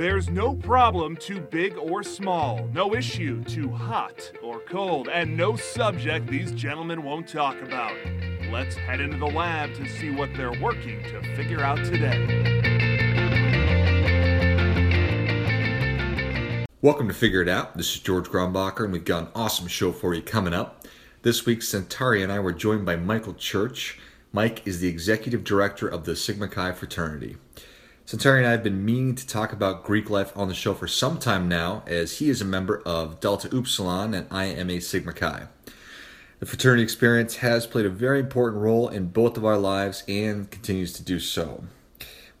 There's no problem too big or small, no issue too hot or cold, and no subject these gentlemen won't talk about. Let's head into the lab to see what they're working to figure out today. Welcome to Figure It Out. This is George Grombacher, and we've got an awesome show for you coming up. This week, Centauri and I were joined by Michael Church. Mike is the executive director of the Sigma Chi fraternity. Centauri and I have been meaning to talk about Greek life on the show for some time now, as he is a member of Delta Upsilon and I am a Sigma Chi. The fraternity experience has played a very important role in both of our lives and continues to do so.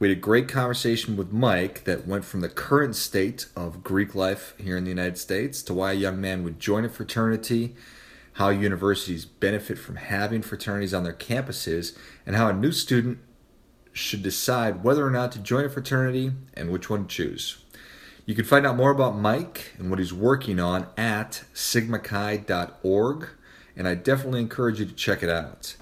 We had a great conversation with Mike that went from the current state of Greek life here in the United States to why a young man would join a fraternity, how universities benefit from having fraternities on their campuses, and how a new student should decide whether or not to join a fraternity and which one to choose. You can find out more about Mike and what he's working on at sigmachi.org, and I definitely encourage you to check it out.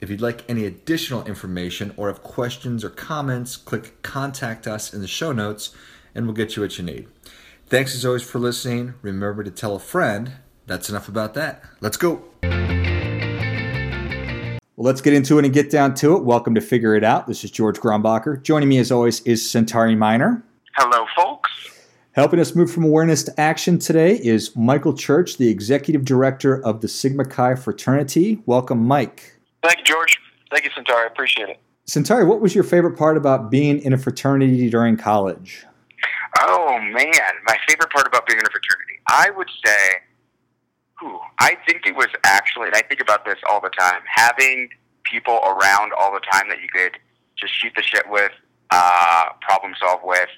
If you'd like any additional information or have questions or comments, click Contact Us in the show notes and we'll get you what you need. Thanks as always for listening. Remember to tell a friend. That's enough about that. Let's go. Well, let's get into it and get down to it. Welcome to Figure It Out. This is George Grombacher. Joining me as always is Centauri Minor. Hello, folks. Helping us move from awareness to action today is Michael Church, the Executive Director of the Sigma Chi Fraternity. Welcome, Mike. Thank you, George. Thank you, Centauri. I appreciate it. Centauri, what was your favorite part about being in a fraternity during college? Oh, man. My favorite part about being in a fraternity. I would say I think it was actually, and I think about this all the time, having people around all the time that you could just shoot the shit with, uh, problem solve with,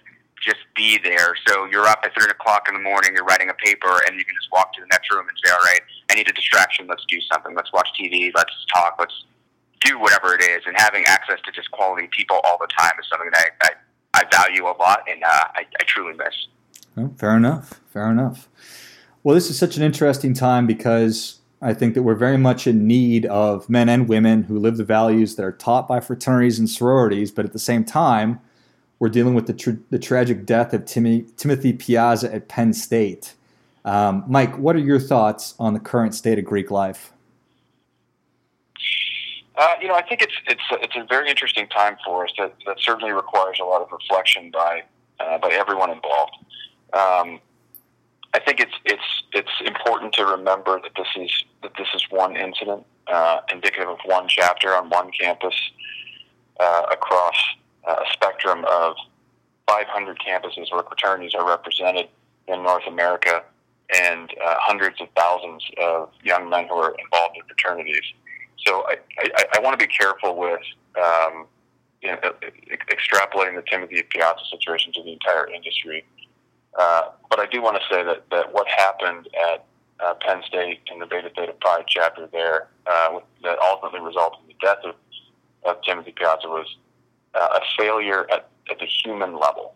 just be there. So you're up at three o'clock in the morning, you're writing a paper, and you can just walk to the next room and say, "All right, I need a distraction. Let's do something. Let's watch TV. Let's talk. Let's do whatever it is." And having access to just quality people all the time is something that I, I, I value a lot, and uh, I, I truly miss. Oh, fair enough. Fair enough. Well, this is such an interesting time because I think that we're very much in need of men and women who live the values that are taught by fraternities and sororities, but at the same time, we're dealing with the, the tragic death of Tim- Timothy Piazza at Penn State. Um, Mike, what are your thoughts on the current state of Greek life? Uh, you know, I think it's it's it's a very interesting time for us that, that certainly requires a lot of reflection by uh, by everyone involved. Um, I think it's it's it's important to remember that this is that this is one incident uh, indicative of one chapter on one campus uh, across uh, a spectrum of 500 campuses where fraternities are represented in North America and uh, hundreds of thousands of young men who are involved in fraternities. So I, I, I want to be careful with um, you know, extrapolating the Timothy Piazza situation to the entire industry. Uh, but I do want to say that, that what happened at uh, Penn State in the Beta Theta Pi chapter there uh, that ultimately resulted in the death of, of Timothy Piazza was uh, a failure at, at the human level.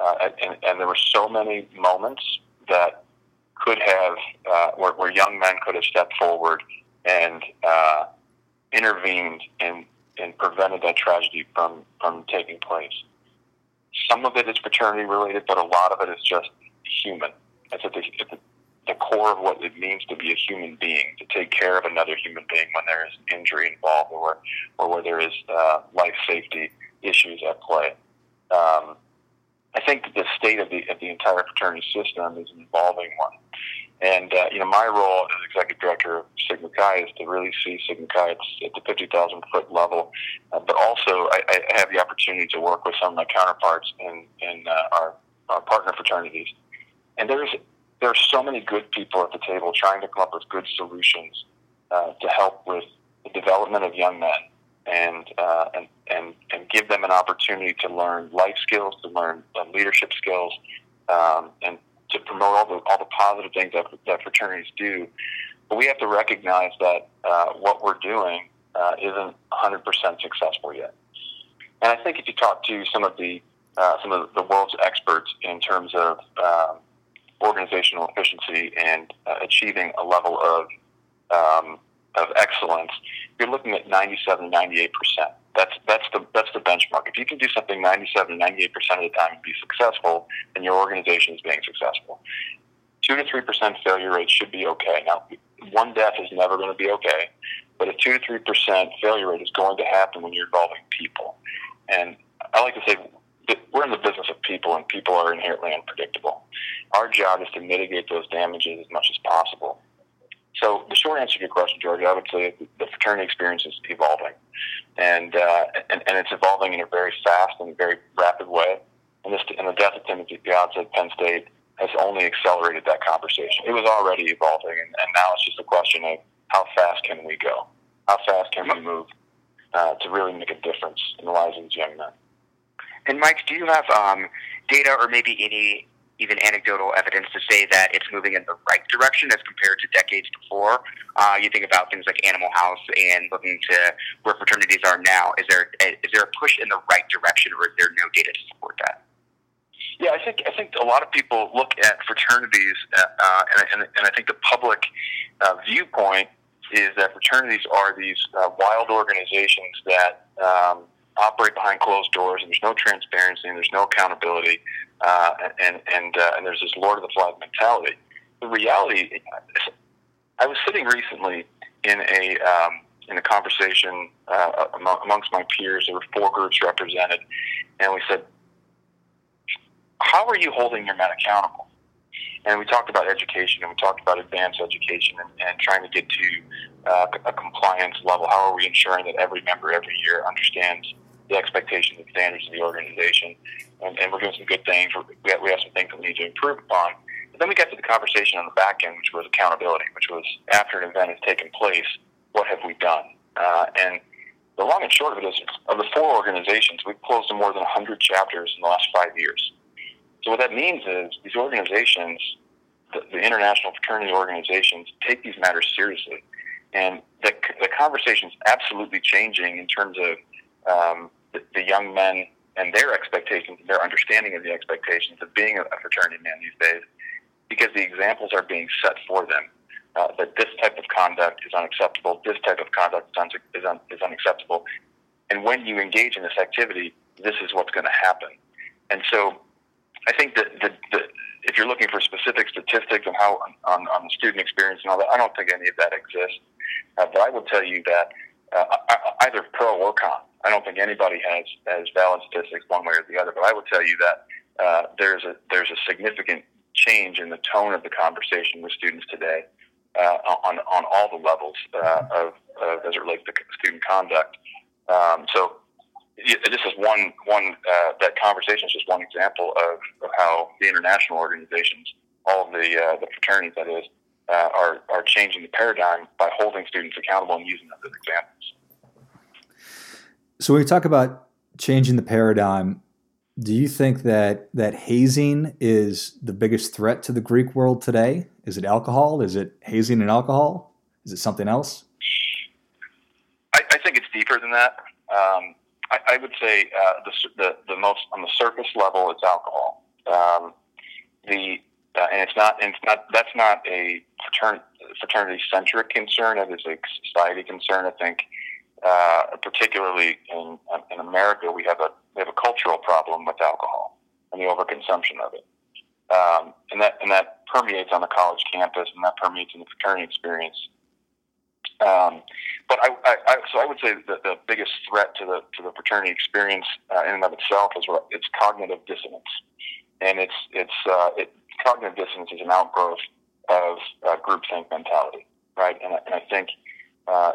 Uh, and, and there were so many moments that could have, uh, where, where young men could have stepped forward and uh, intervened and, and prevented that tragedy from, from taking place. Some of it is fraternity related, but a lot of it is just human. It's at the, at the, the core of what it means to be a human being, to take care of another human being when there is injury involved or, or where there is uh, life safety issues at play. Um, I think the state of the, of the entire fraternity system is an evolving one. And, uh, you know, my role as executive director of Sigma Chi is to really see Sigma Chi at, at the 50,000 foot level. Uh, but also, I, I have the opportunity to work with some of my counterparts in, in uh, our, our partner fraternities. And there's, there are so many good people at the table trying to come up with good solutions uh, to help with the development of young men and, uh, and, and, and give them an opportunity to learn life skills, to learn uh, leadership skills, um, and to promote all the all the positive things that, that fraternities do. But we have to recognize that uh, what we're doing uh, isn't 100% successful yet. And I think if you talk to some of the uh, some of the world's experts in terms of um, organizational efficiency and uh, achieving a level of um, of excellence, you're looking at 97, 98 percent. That's that's the that's the benchmark. If you can do something 97, 98 percent of the time and be successful, then your organization is being successful. Two to three percent failure rate should be okay. Now, one death is never going to be okay, but a two to three percent failure rate is going to happen when you're involving people. And I like to say we're in the business of people, and people are inherently unpredictable. Our job is to mitigate those damages as much as possible. So the short answer to your question, George, I would say the fraternity experience is evolving, and uh, and, and it's evolving in a very fast and very rapid way. And this and the death of Timothy Piazza at Penn State has only accelerated that conversation. It was already evolving, and, and now it's just a question of how fast can we go? How fast can we move uh, to really make a difference in the lives of these young men? And Mike, do you have um, data or maybe any even anecdotal evidence to say that it's moving in the right direction as compared to decades before? Uh, you think about things like Animal House and looking to where fraternities are now. Is there a, is there a push in the right direction, or is there no data to support that? Yeah, I think I think a lot of people look at fraternities, uh, uh, and, and, and I think the public uh, viewpoint is that fraternities are these uh, wild organizations that um, operate behind closed doors, and there's no transparency, and there's no accountability, uh, and and uh, and there's this Lord of the Flies mentality. The reality, I was sitting recently in a um, in a conversation uh, amongst my peers. There were four groups represented, and we said, "How are you holding your men accountable?" And we talked about education, and we talked about advanced education, and, and trying to get to uh, a compliance level. How are we ensuring that every member every year understands the expectations and standards of the organization. And, and we're doing some good things. We have, we have some things that we need to improve upon. But then we got to the conversation on the back end, which was accountability, which was after an event has taken place, what have we done? Uh, and the long and short of it is, of the four organizations, we've closed more than 100 chapters in the last five years. So what that means is these organizations, the, the international fraternity organizations, take these matters seriously. And the, the conversation is absolutely changing in terms of um, the, young men and their expectations, their understanding of the expectations of being a, a fraternity man these days, because the examples are being set for them. Uh, that this type of conduct is unacceptable, this type of conduct is, un- is, un- is unacceptable. And when you engage in this activity, this is what's going to happen. And so I think that the, the, if you're looking for specific statistics on how on, on the student experience and all that, I don't think any of that exists. Uh, but I will tell you that uh, either pro or con, I don't think anybody has has valid statistics one way or the other. But I would tell you that uh, there's a there's a significant change in the tone of the conversation with students today uh, on on all the levels uh, of, of as it relates to student conduct. Um, so this is one one uh, that conversation is just one example of, of how the international organizations, all the uh, the fraternities that is, uh, are are changing the paradigm by holding students accountable and using them as examples. So when we talk about changing the paradigm, do you think that that hazing is the biggest threat to the Greek world today? Is it alcohol? Is it hazing and alcohol? Is it something else? I, I think it's deeper than that. Um, I, I, would say uh, the, the, the most on the surface level, it's alcohol. Um, the uh, and it's not and it's not that's not a fraternity centric concern. It is a society concern. I think uh, particularly in in America, we have a we have a cultural problem with alcohol and the overconsumption of it, um, and that and that permeates on the college campus, and that permeates in the fraternity experience. Um, but I, I, I, so I would say that the biggest threat to the to the fraternity experience uh, in and of itself is it's cognitive dissonance, and it's it's uh, it, cognitive dissonance is an outgrowth of uh, groupthink mentality, right? And, and I think uh,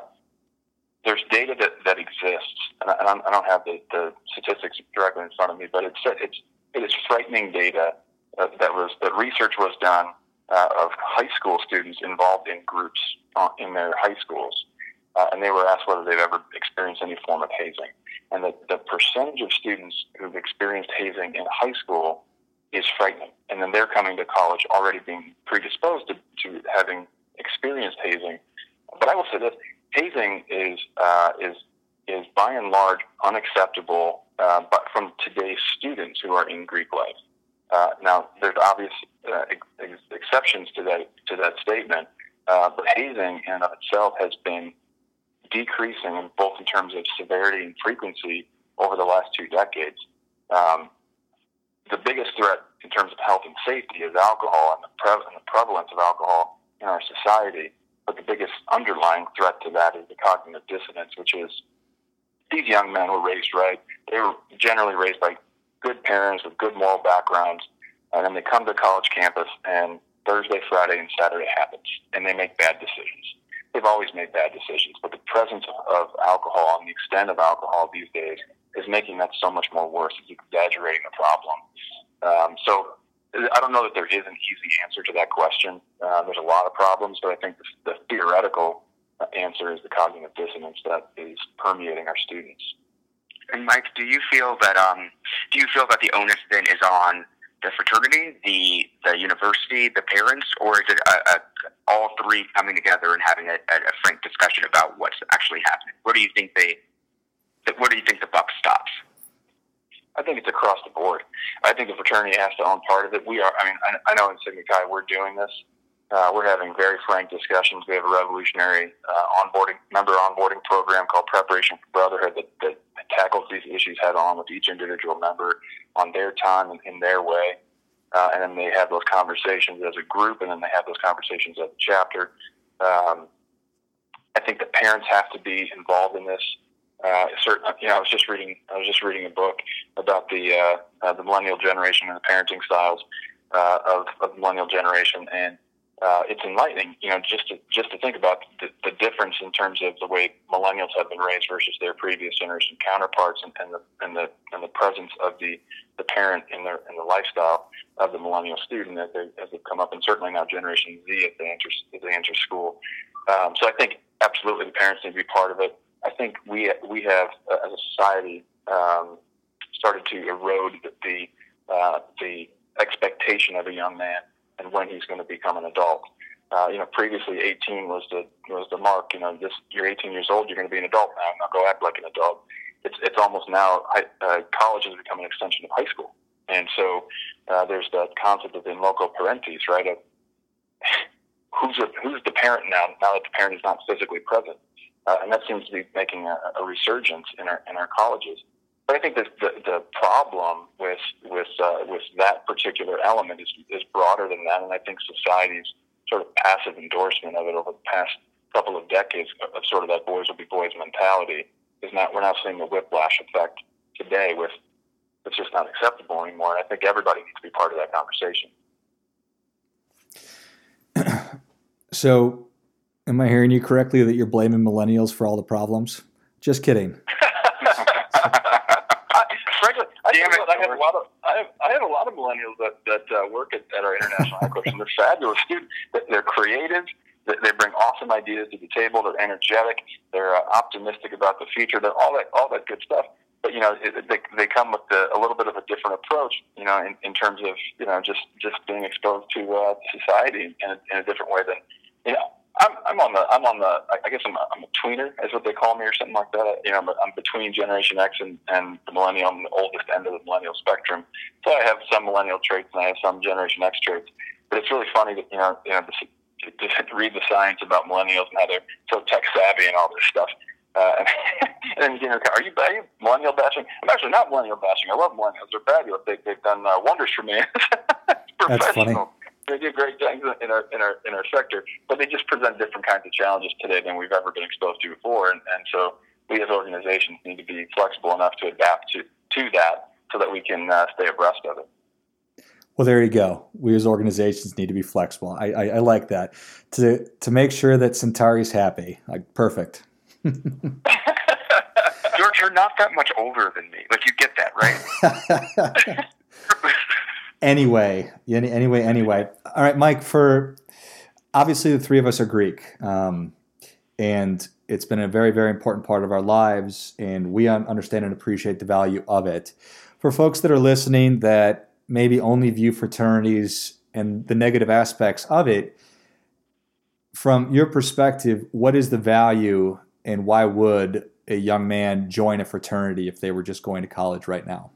there's data that, that exists, and I, I don't have the, the statistics directly in front of me, but it's it's it is frightening data uh, that was that research was done uh, of high school students involved in groups uh, in their high schools, uh, and they were asked whether they've ever experienced any form of hazing, and the, the percentage of students who've experienced hazing in high school is frightening, and then they're coming to college already being predisposed to, to having experienced hazing. But I will say this: hazing is uh, is is by and large unacceptable, uh, but from today's students who are in Greek life. Uh, now, there's obvious uh, ex- exceptions to that to that statement, uh, but hazing in and of itself has been decreasing both in terms of severity and frequency over the last two decades. Um, the biggest threat in terms of health and safety is alcohol and the, pre- and the prevalence of alcohol in our society. But the biggest underlying threat to that is the cognitive dissonance, which is these young men were raised right. They were generally raised by good parents with good moral backgrounds, and then they come to college campus, and Thursday, Friday, and Saturday happens, and they make bad decisions. They've always made bad decisions, but the presence of alcohol and the extent of alcohol these days is making that so much more worse. It's exaggerating the problem. Um, so I don't know that there is an easy answer to that question. Uh, there's a lot of problems, but I think the, the theoretical answer is the cognitive dissonance that is permeating our students. And Mike, do you feel that um, do you feel that the onus then is on the fraternity, the the university, the parents, or is it a, a, all three coming together and having a, a, frank discussion about what's actually happening? Where do you think they? Where do you think the buck stops? I think it's across the board. I think the fraternity has to own part of it. We are. I mean, I, I know in Sigma Chi we're doing this. Uh, we're having very frank discussions. We have a revolutionary uh, onboarding member onboarding program called Preparation for Brotherhood that, that tackles these issues head on with each individual member on their time and in their way. Uh, and then they have those conversations as a group, and then they have those conversations as a chapter. Um, I think the parents have to be involved in this. Uh, certain, you know, I was just reading. I was just reading a book about the uh, uh, the millennial generation and the parenting styles uh, of, of millennial generation, and uh, it's enlightening, you know, just to just to think about the, the difference in terms of the way millennials have been raised versus their previous generation counterparts, and, and the and the and the presence of the the parent in their in the lifestyle of the millennial student as they as they come up, and certainly now Generation Z as they enter as they enter school. Um, so I think absolutely the parents need to be part of it. I think we we have uh, as a society um, started to erode the uh, the expectation of a young man and when he's going to become an adult. Uh, you know, previously 18 was the was the mark. You know, this you're 18 years old, you're going to be an adult now. Now go act like an adult. It's it's almost now uh, college has become an extension of high school, and so uh, there's the concept of in loco parentis, right? Of who's a, who's the parent now? Now that the parent is not physically present, uh, and that seems to be making a, a resurgence in our in our colleges. But I think the, the problem with with uh, with that particular element is is broader than that, and I think society's sort of passive endorsement of it over the past couple of decades of, of sort of that boys will be boys mentality is not. We're not seeing the whiplash effect today with it's just not acceptable anymore. And I think everybody needs to be part of that conversation. So, am I hearing you correctly that you're blaming millennials for all the problems? Just kidding. Damn it, I have a lot of I have, I have a lot of millennials that that uh, work at, at our international high course, and they're fabulous students. They're creative. They bring awesome ideas to the table. They're energetic. They're uh, optimistic about the future. They're all that all that good stuff. But you know, it, they they come with the, a little bit of a different approach. You know, in, in terms of you know just just being exposed to uh, society in a, in a different way than you know I'm, I'm on the I'm on the I guess I'm a, I'm a tweener is what they call me or something like that. You know, I'm, I'm between Generation X and, and the millennial, I'm the oldest end of the millennial spectrum. So I have some millennial traits and I have some Generation X traits. But it's really funny that you know you know to, to, to read the science about millennials and how they're so tech savvy and all this stuff. Uh, and, and you know, are you, are you millennial bashing? I'm actually not millennial bashing. I love millennials. They're fabulous. They, they've done uh, wonders for me. That's funny. They do great things in our in our in our sector, but they just present different kinds of challenges today than we've ever been exposed to before. And, and so we as organizations need to be flexible enough to adapt to to that, so that we can uh, stay abreast of it. Well, there you go. We as organizations need to be flexible. I, I, I like that to to make sure that Centauri's happy. Like perfect. George, you're not that much older than me. Like you get that, right? anyway, anyway, anyway. All right, Mike. For obviously, the three of us are Greek, um, and it's been a very, very important part of our lives, and we understand and appreciate the value of it. For folks that are listening that maybe only view fraternities and the negative aspects of it, from your perspective, what is the value, and why would a young man join a fraternity if they were just going to college right now?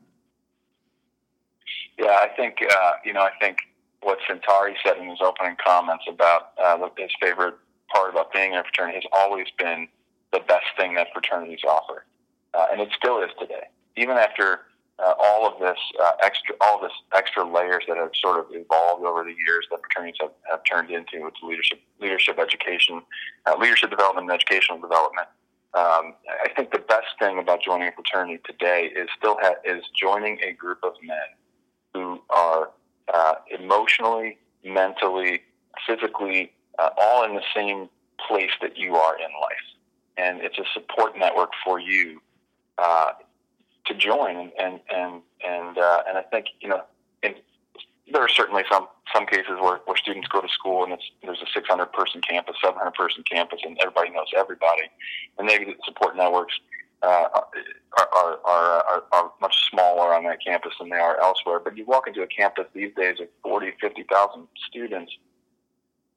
Yeah, I think uh, you know. I think what Centauri said in his opening comments about uh, his favorite part about being in a fraternity has always been the best thing that fraternities offer, uh, and it still is today. Even after uh, all of this uh, extra, all this extra layers that have sort of evolved over the years that fraternities have, have turned into its leadership, leadership education, uh, leadership development, and educational development. Um, I think the best thing about joining a fraternity today is still ha- is joining a group of men who are uh, emotionally, mentally, physically, uh, all in the same place that you are in life, and it's a support network for you uh, to join. And and and uh, and I think you know, in, there are certainly some some cases where, where students go to school and it's there's a 600 person campus, 700 person campus, and everybody knows everybody, and maybe the support networks. Uh, are, are, are, are, much smaller on that campus than they are elsewhere. But you walk into a campus these days of 40, 50,000 students,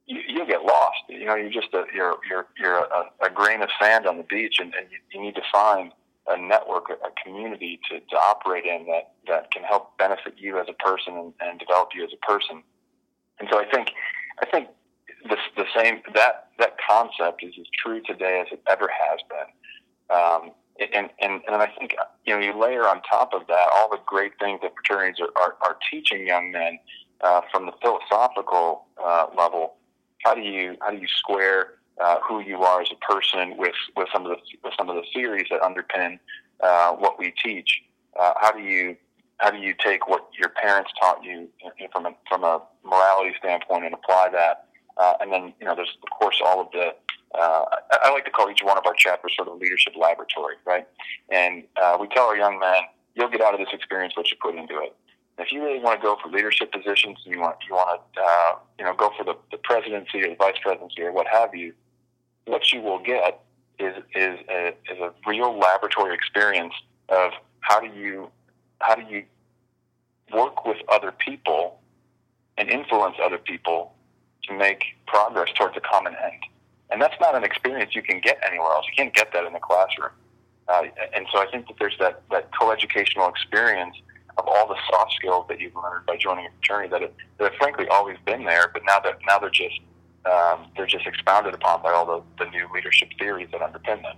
you, you get lost. You know, you're just a, you're, you're, you're a, a grain of sand on the beach, and, and you, you need to find a network, a community to, to operate in that, that can help benefit you as a person and, and develop you as a person. And so I think, I think the, the same, that, that concept is as true today as it ever has been. Um, and, and, and I think, you know, you layer on top of that all the great things that fraternities are, are, are teaching young men uh, from the philosophical uh, level. How do you, how do you square uh, who you are as a person with, with some of the with some of the theories that underpin uh, what we teach. Uh, how do you how do you take what your parents taught you from a, from a morality standpoint and apply that? Uh, and then you know there's of course all of the uh, I like to call each one of our chapters sort of a leadership laboratory, right? And uh, we tell our young men, you'll get out of this experience what you put into it. If you really want to go for leadership positions, and you want you want to uh, you know go for the, the presidency or the vice presidency or what have you, what you will get is is a, is a real laboratory experience of how do you how do you work with other people and influence other people to make progress towards a common end. And that's not an experience you can get anywhere else. You can't get that in the classroom. Uh, and so I think that there's that, that coeducational experience of all the soft skills that you've learned by joining a fraternity that, have, that have frankly always been there, but now that now they're just um, they're just expounded upon by all the, the new leadership theories that underpin them.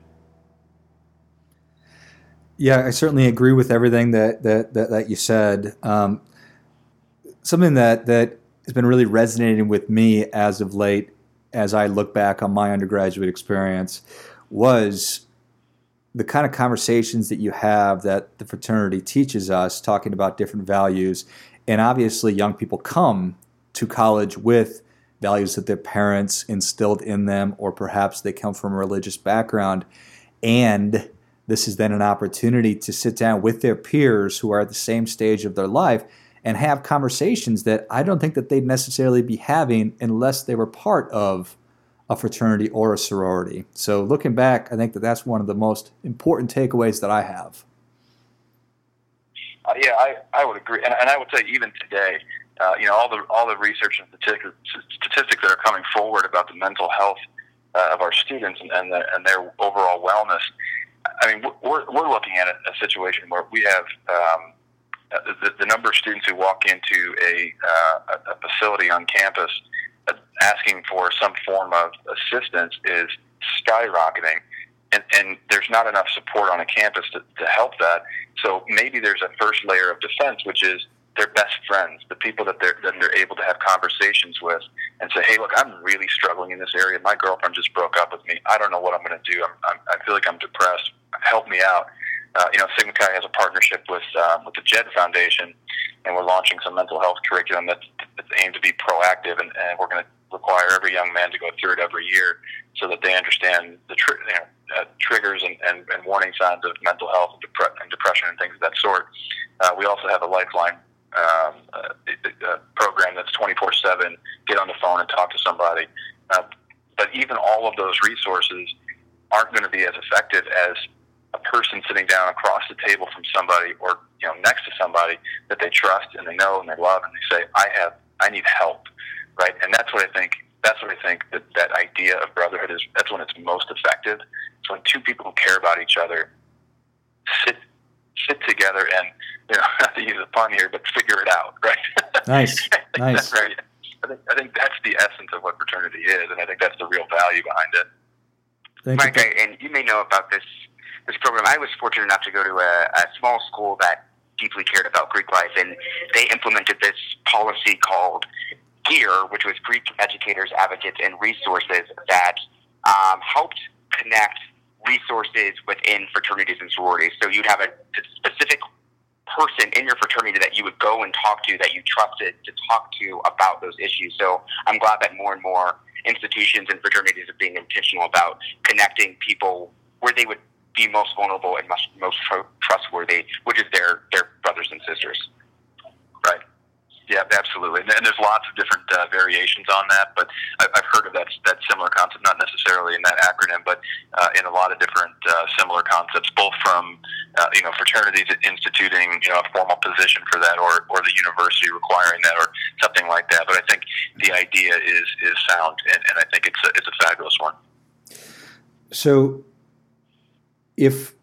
Yeah, I certainly agree with everything that that that, that you said. Um, something that that has been really resonating with me as of late, as I look back on my undergraduate experience, was the kind of conversations that you have that the fraternity teaches us, talking about different values, and obviously young people come to college with values that their parents instilled in them, or perhaps they come from a religious background. And this is then an opportunity to sit down with their peers who are at the same stage of their life and have conversations that I don't think that they'd necessarily be having unless they were part of a fraternity or a sorority. So looking back, I think that that's one of the most important takeaways that I have. Uh, yeah, I, I would agree, and, and I would say even today, uh, you know, all the all the research and statistics, that are coming forward about the mental health uh, of our students and and, the, and, their overall wellness. I mean, we're we're looking at a, a situation where we have um, the, the, number of students who walk into a, uh, a facility on campus uh, asking for some form of assistance is skyrocketing. And, and there's not enough support on a campus to, to help that. So maybe there's a first layer of defense, which is their best friends, the people that they're that they're able to have conversations with, and say, "Hey, look, I'm really struggling in this area. My girlfriend just broke up with me. I don't know what I'm going to do. I'm, I'm, I feel like I'm depressed. Help me out." Uh, you know, Sigma Chi has a partnership with um, with the Jed Foundation, and we're launching some mental health curriculum that's, that's aimed to be proactive, and, and we're going to require every young man to go through it every year, so that they understand the tr- you know, uh, triggers and, and, and warning signs of mental health and, dep- and depression and things of that sort. Uh, we also have a lifeline um, a, a program that's 24 7, get on the phone and talk to somebody. Uh, but even all of those resources aren't going to be as effective as a person sitting down across the table from somebody or you know next to somebody that they trust and they know and they love and they say I have I need help right and that's what I think that's what I think that that idea of brotherhood is that's when it's most effective it's when two people who care about each other sit sit together and you know, not to use a pun here, but figure it out, right? Nice, nice. right. I think, I think that's the essence of what fraternity is, and I think that's the real value behind it. Thank Mike, you. I, and you may know about this this program. I was fortunate enough to go to a, a small school that deeply cared about Greek life, and they implemented this policy called GEAR, which was Greek Educators, Advocates, and Resources, that um, helped connect resources within fraternities and sororities. So you'd have a specific person in your fraternity that you would go and talk to that you trusted to talk to about those issues. So I'm glad that more and more institutions and fraternities are being intentional about connecting people where they would be most vulnerable and most, most tr- trustworthy, which is their their brothers and sisters. Right. Yeah, absolutely. And, and there's lots of different uh, variations on that, but I, I've heard of that that similar concept, not necessarily in that acronym, but uh, in a lot of different uh, similar concepts, both from uh, you know fraternities instituting you know a formal position for that, or or the university requiring that, or something like that. But I think the idea is is sound, and, and I think it's a, it's a fabulous one. So, if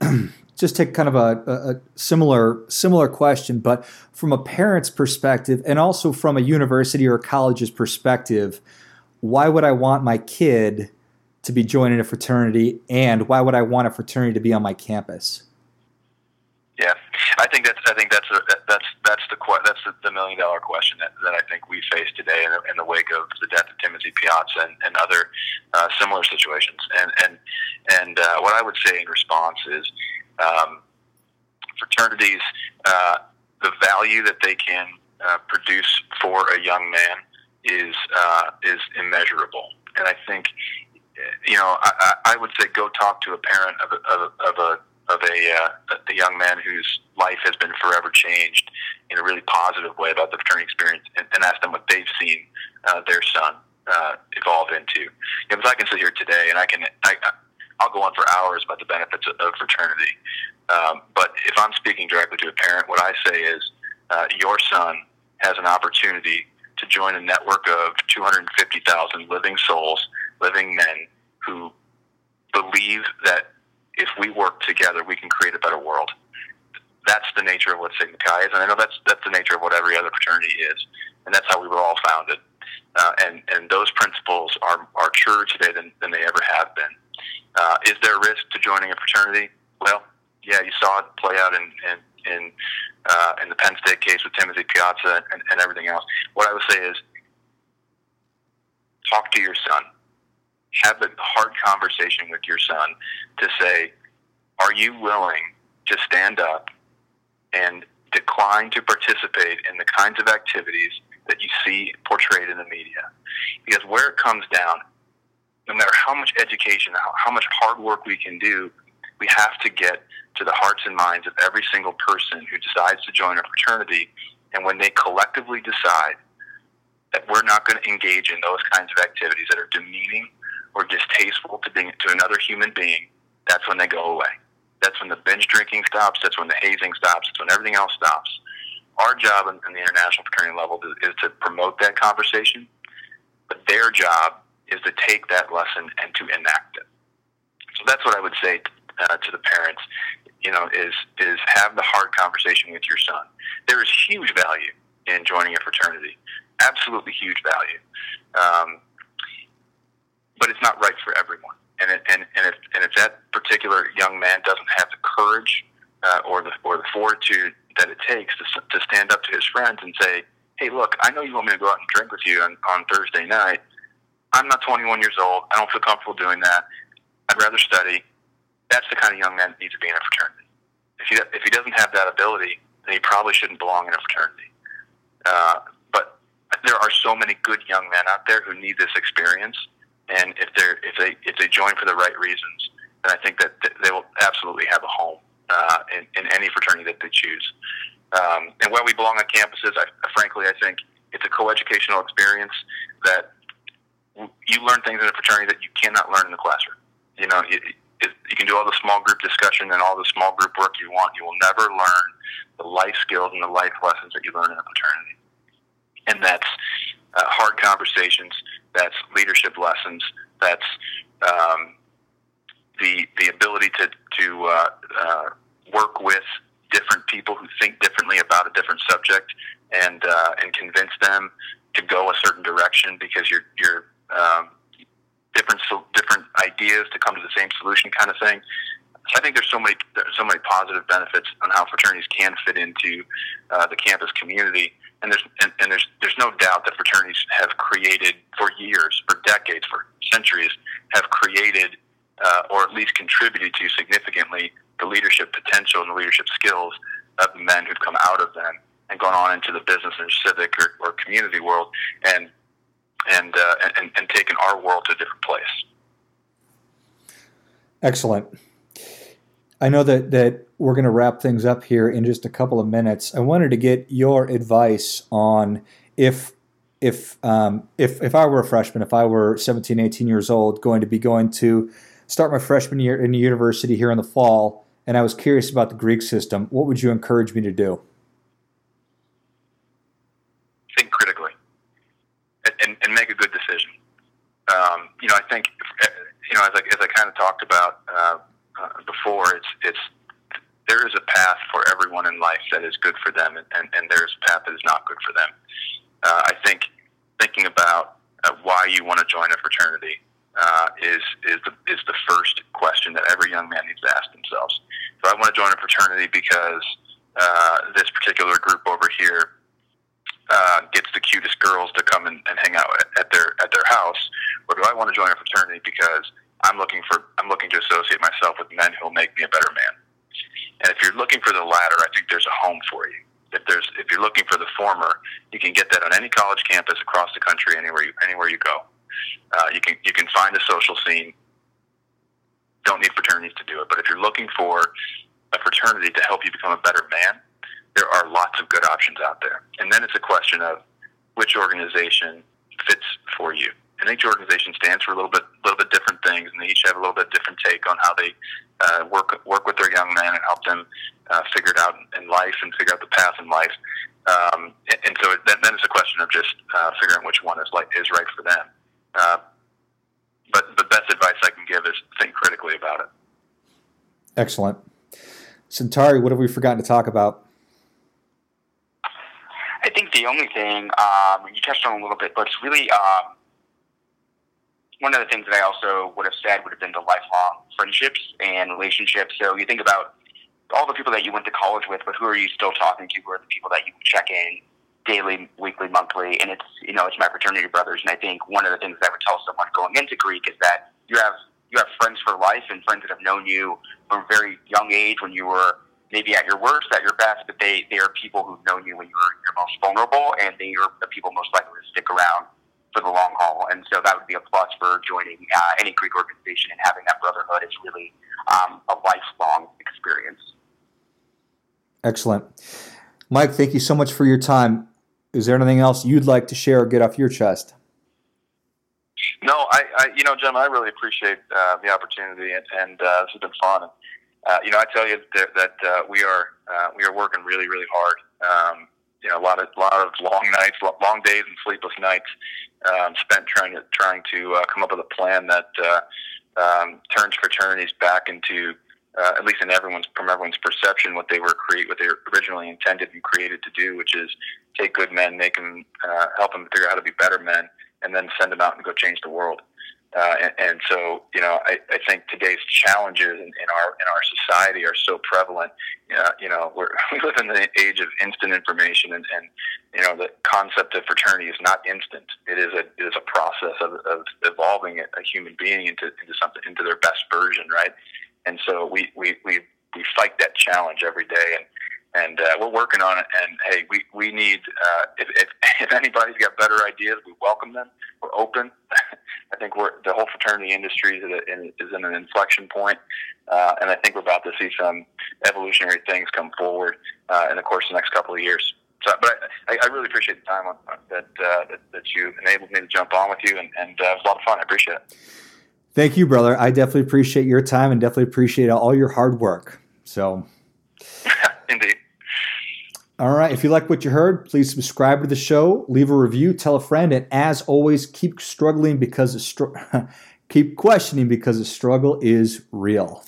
just take kind of a, a, a similar similar question, but from a parent's perspective, and also from a university or college's perspective, why would I want my kid to be joining a fraternity, and why would I want a fraternity to be on my campus? Yeah, I think that's I think that's a, that's the that's the, the million dollar question that, that I think we face today in in the wake of the death of Timothy Piazza and, and other uh, similar situations. And and and uh, what I would say in response is um, fraternities uh, the value that they can uh, produce for a young man is uh, is immeasurable. And I think you know I, I would say go talk to a parent of a, of a of a, uh, young man whose life has been forever changed in a really positive way about the fraternity experience, and, and ask them what they've seen uh, their son uh, evolve into. You know, because I can sit here today and I can I, I'll go on for hours about the benefits of, of fraternity. Um, but if I'm speaking directly to a parent, what I say is uh, your son has an opportunity to join a network of 250,000 living souls, living men who believe that if we work together, we can create a better world. That's the nature of what Sigma Chi is, and I know that's that's the nature of what every other fraternity is, and that's how we were all founded. Uh, and and those principles are are truer today than, than they ever have been. Uh, is there a risk to joining a fraternity? Well, yeah, you saw it play out in in in, uh, in the Penn State case with Timothy Piazza and, and everything else. What I would say is, talk to your son have a hard conversation with your son to say, are you willing to stand up and decline to participate in the kinds of activities that you see portrayed in the media? Because where it comes down, no matter how much education, how, much hard work we can do, we have to get to the hearts and minds of every single person who decides to join a fraternity. And when they collectively decide that we're not going to engage in those kinds of activities that are demeaning or distasteful to being to another human being, that's when they go away. That's when the binge drinking stops. That's when the hazing stops. That's when everything else stops. Our job in the international fraternity level is, is to promote that conversation, but their job is to take that lesson and to enact it. So that's what I would say uh, to the parents. You know, is is have the hard conversation with your son. There is huge value in joining a fraternity, absolutely huge value. Um, but it's not right for everyone. And it, and and if and if that particular young man doesn't have the courage uh, or the or the fortitude that it takes to to stand up to his friends and say, "Hey, look, I know you want me to go out and drink with you on on Thursday night. I'm not 21 years old. I don't feel comfortable doing that. I'd rather study." That's the kind of young man that needs to be in a fraternity. If he if he doesn't have that ability, then he probably shouldn't belong in a fraternity. Uh, but there are so many good young men out there who need this experience and if they if they if they join for the right reasons, then I think that they will absolutely have a home uh, in, in any fraternity that they choose. Um, and while we belong on campuses, I, frankly, I think it's a coeducational experience that you learn things in a fraternity that you cannot learn in the classroom. You know, it, you can do all the small group discussion and all the small group work you want. You will never learn the life skills and the life lessons that you learn in a fraternity. And that's uh, hard conversations, that's leadership lessons, that's um, the the ability to to uh, uh, work with different people who think differently about a different subject and uh, and convince them to go a certain direction because you're you're um, different different ideas to come to the same solution kind of thing. I think there's so many there's so many positive benefits on how fraternities can fit into uh, the campus community, and there's and, and there's there's no doubt that fraternities have created for years, for decades, for centuries, have created uh, or at least contributed to significantly the leadership potential and the leadership skills of men who've come out of them and gone on into the business and civic or, or community world and and, uh, and and taken our world to a different place. Excellent. I know that that we're going to wrap things up here in just a couple of minutes. I wanted to get your advice on if if um, if if I were a freshman, if I were 17, 18 years old, going to be going to start my freshman year in university here in the fall, and I was curious about the Greek system, what would you encourage me to do? Think critically and, and make a good decision. Um, you know, I think you know as I, as I kind of talked about. Uh, uh, before, it's it's there is a path for everyone in life that is good for them, and, and, and there's a path that is not good for them. Uh, I think thinking about uh, why you want to join a fraternity uh, is is the is the first question that every young man needs to ask themselves. Do I want to join a fraternity because uh, this particular group over here uh, gets the cutest girls to come and, and hang out at, at their at their house, or do I want to join a fraternity because I'm looking for I'm looking to associate myself with men who'll make me a better man. And if you're looking for the latter, I think there's a home for you. If there's if you're looking for the former, you can get that on any college campus across the country, anywhere you anywhere you go. Uh, you can you can find a social scene. Don't need fraternities to do it, but if you're looking for a fraternity to help you become a better man, there are lots of good options out there. And then it's a question of which organization fits for you and each organization stands for a little bit, little bit different things, and they each have a little bit different take on how they uh, work work with their young men and help them uh, figure it out in life and figure out the path in life. Um, and, and so it, then, then it's a question of just uh, figuring which one is like is right for them. Uh, but the best advice I can give is think critically about it. Excellent, Centauri. What have we forgotten to talk about? I think the only thing um, you touched on a little bit, but it's really um, one of the things that I also would have said would have been the lifelong friendships and relationships. So you think about all the people that you went to college with, but who are you still talking to? Who are the people that you check in daily, weekly, monthly? And it's you know it's my fraternity brothers. And I think one of the things that I would tell someone going into Greek is that you have you have friends for life and friends that have known you from a very young age when you were maybe at your worst, at your best, but they, they are people who've known you when you were your most vulnerable, and they are the people most likely to stick around for the long haul. And so that would be a plus for joining uh, any Greek organization and having that brotherhood It's really um, a lifelong experience. Excellent. Mike, thank you so much for your time. Is there anything else you'd like to share or get off your chest? No, I, I you know, Jim, I really appreciate uh, the opportunity, and, and uh, this has been fun. Uh, you know, I tell you that, that uh, we are uh, we are working really, really hard. Um, you know, a lot of lot of long nights, long days, and sleepless nights um, spent trying to trying to uh, come up with a plan that uh, um, turns fraternities back into uh, at least in everyone's from everyone's perception what they were create what they were originally intended and created to do, which is take good men, make them uh, help them figure out how to be better men, and then send them out and go change the world. Uh, and, and so, you know, I, I think today's challenges in, in our in our society are so prevalent. You know, we're, we live in the age of instant information, and, and you know, the concept of fraternity is not instant. It is a it is a process of, of evolving a, a human being into into something into their best version, right? And so we we we we fight that challenge every day, and and uh, we're working on it. And hey, we we need uh, if, if if anybody's got better ideas, we welcome them. We're open. I think we're the whole fraternity industry is, at a, is in an inflection point, uh, and I think we're about to see some evolutionary things come forward uh, in the course of the next couple of years. So, but I, I really appreciate the time on, that, uh, that that you enabled me to jump on with you, and, and uh, it was a lot of fun. I appreciate it. Thank you, brother. I definitely appreciate your time and definitely appreciate all your hard work. So, indeed. All right. If you like what you heard, please subscribe to the show, leave a review, tell a friend, and as always, keep struggling because str- keep questioning because the struggle is real.